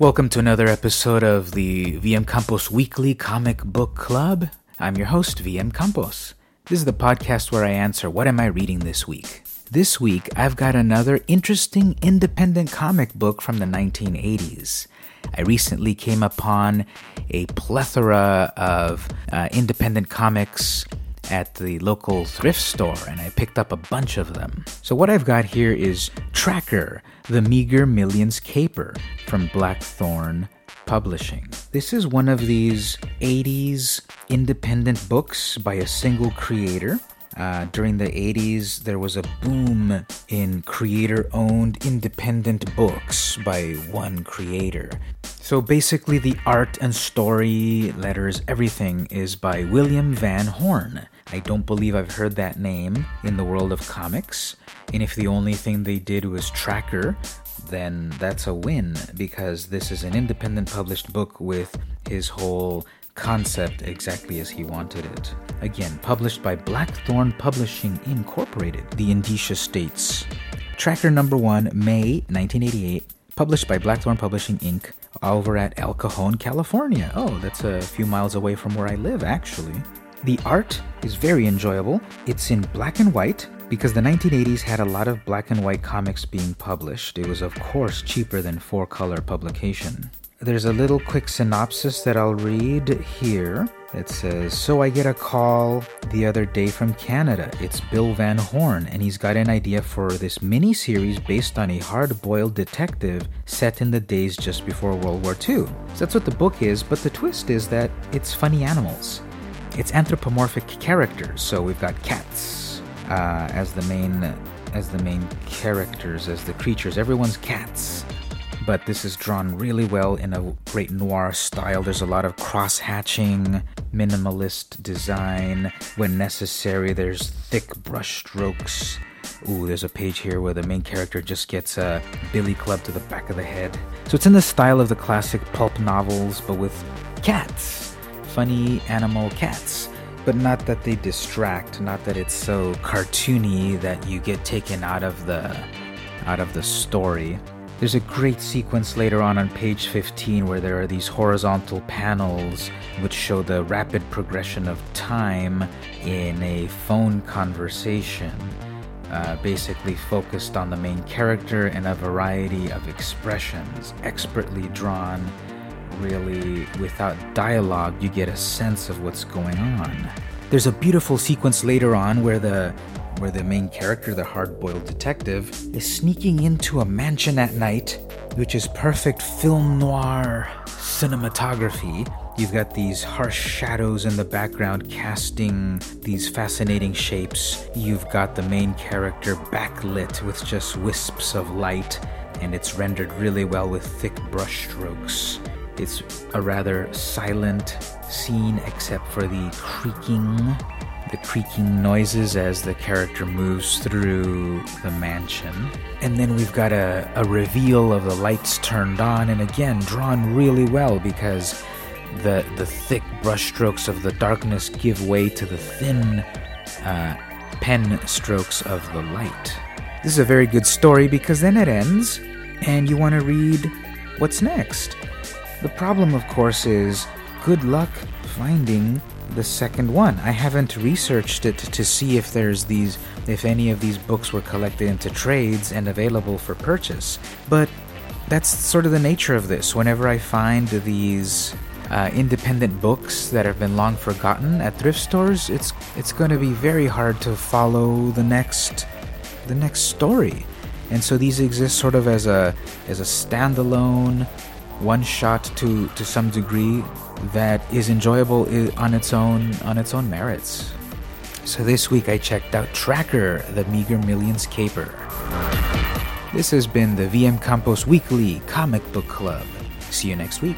Welcome to another episode of the VM Campos Weekly Comic Book Club. I'm your host, VM Campos. This is the podcast where I answer what am I reading this week. This week, I've got another interesting independent comic book from the 1980s. I recently came upon a plethora of uh, independent comics at the local thrift store and I picked up a bunch of them. So, what I've got here is Tracker, the Meager Millions Caper from Blackthorn Publishing. This is one of these 80s independent books by a single creator. Uh, during the 80s, there was a boom in creator owned independent books by one creator. So basically, the art and story, letters, everything is by William Van Horn. I don't believe I've heard that name in the world of comics. And if the only thing they did was Tracker, then that's a win because this is an independent published book with his whole concept exactly as he wanted it. Again, published by Blackthorn Publishing Incorporated, the Indicia States. Tracker number one, May 1988, published by Blackthorn Publishing Inc. over at El Cajon, California. Oh, that's a few miles away from where I live, actually. The art is very enjoyable. It's in black and white because the 1980s had a lot of black and white comics being published. It was, of course, cheaper than four color publication. There's a little quick synopsis that I'll read here. It says, So I get a call the other day from Canada. It's Bill Van Horn, and he's got an idea for this mini series based on a hard boiled detective set in the days just before World War II. So that's what the book is, but the twist is that it's funny animals. It's anthropomorphic characters, so we've got cats uh, as the main as the main characters, as the creatures. Everyone's cats but this is drawn really well in a great noir style. There's a lot of cross hatching, minimalist design. When necessary, there's thick brush strokes. Ooh, there's a page here where the main character just gets a billy club to the back of the head. So it's in the style of the classic pulp novels, but with cats. Funny animal cats. But not that they distract, not that it's so cartoony that you get taken out of the out of the story. There's a great sequence later on on page 15 where there are these horizontal panels which show the rapid progression of time in a phone conversation, uh, basically focused on the main character and a variety of expressions, expertly drawn. Really, without dialogue, you get a sense of what's going on. There's a beautiful sequence later on where the where the main character, the hard boiled detective, is sneaking into a mansion at night, which is perfect film noir cinematography. You've got these harsh shadows in the background casting these fascinating shapes. You've got the main character backlit with just wisps of light, and it's rendered really well with thick brushstrokes. It's a rather silent scene, except for the creaking the creaking noises as the character moves through the mansion. And then we've got a, a reveal of the lights turned on, and again, drawn really well because the, the thick brushstrokes of the darkness give way to the thin uh, pen strokes of the light. This is a very good story because then it ends, and you want to read what's next. The problem, of course, is good luck finding the second one. I haven't researched it to see if there's these if any of these books were collected into trades and available for purchase. But that's sort of the nature of this. Whenever I find these uh, independent books that have been long forgotten at thrift stores, it's it's going to be very hard to follow the next the next story. And so these exist sort of as a as a standalone one shot to to some degree that is enjoyable on its own on its own merits. So this week I checked out Tracker, the Meager Millions Caper. This has been the VM Campos Weekly Comic Book Club. See you next week.